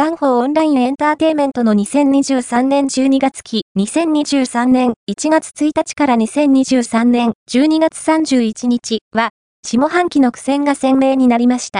元宝オンラインエンターテイメントの2023年12月期、2023年1月1日から2023年12月31日は、下半期の苦戦が鮮明になりました。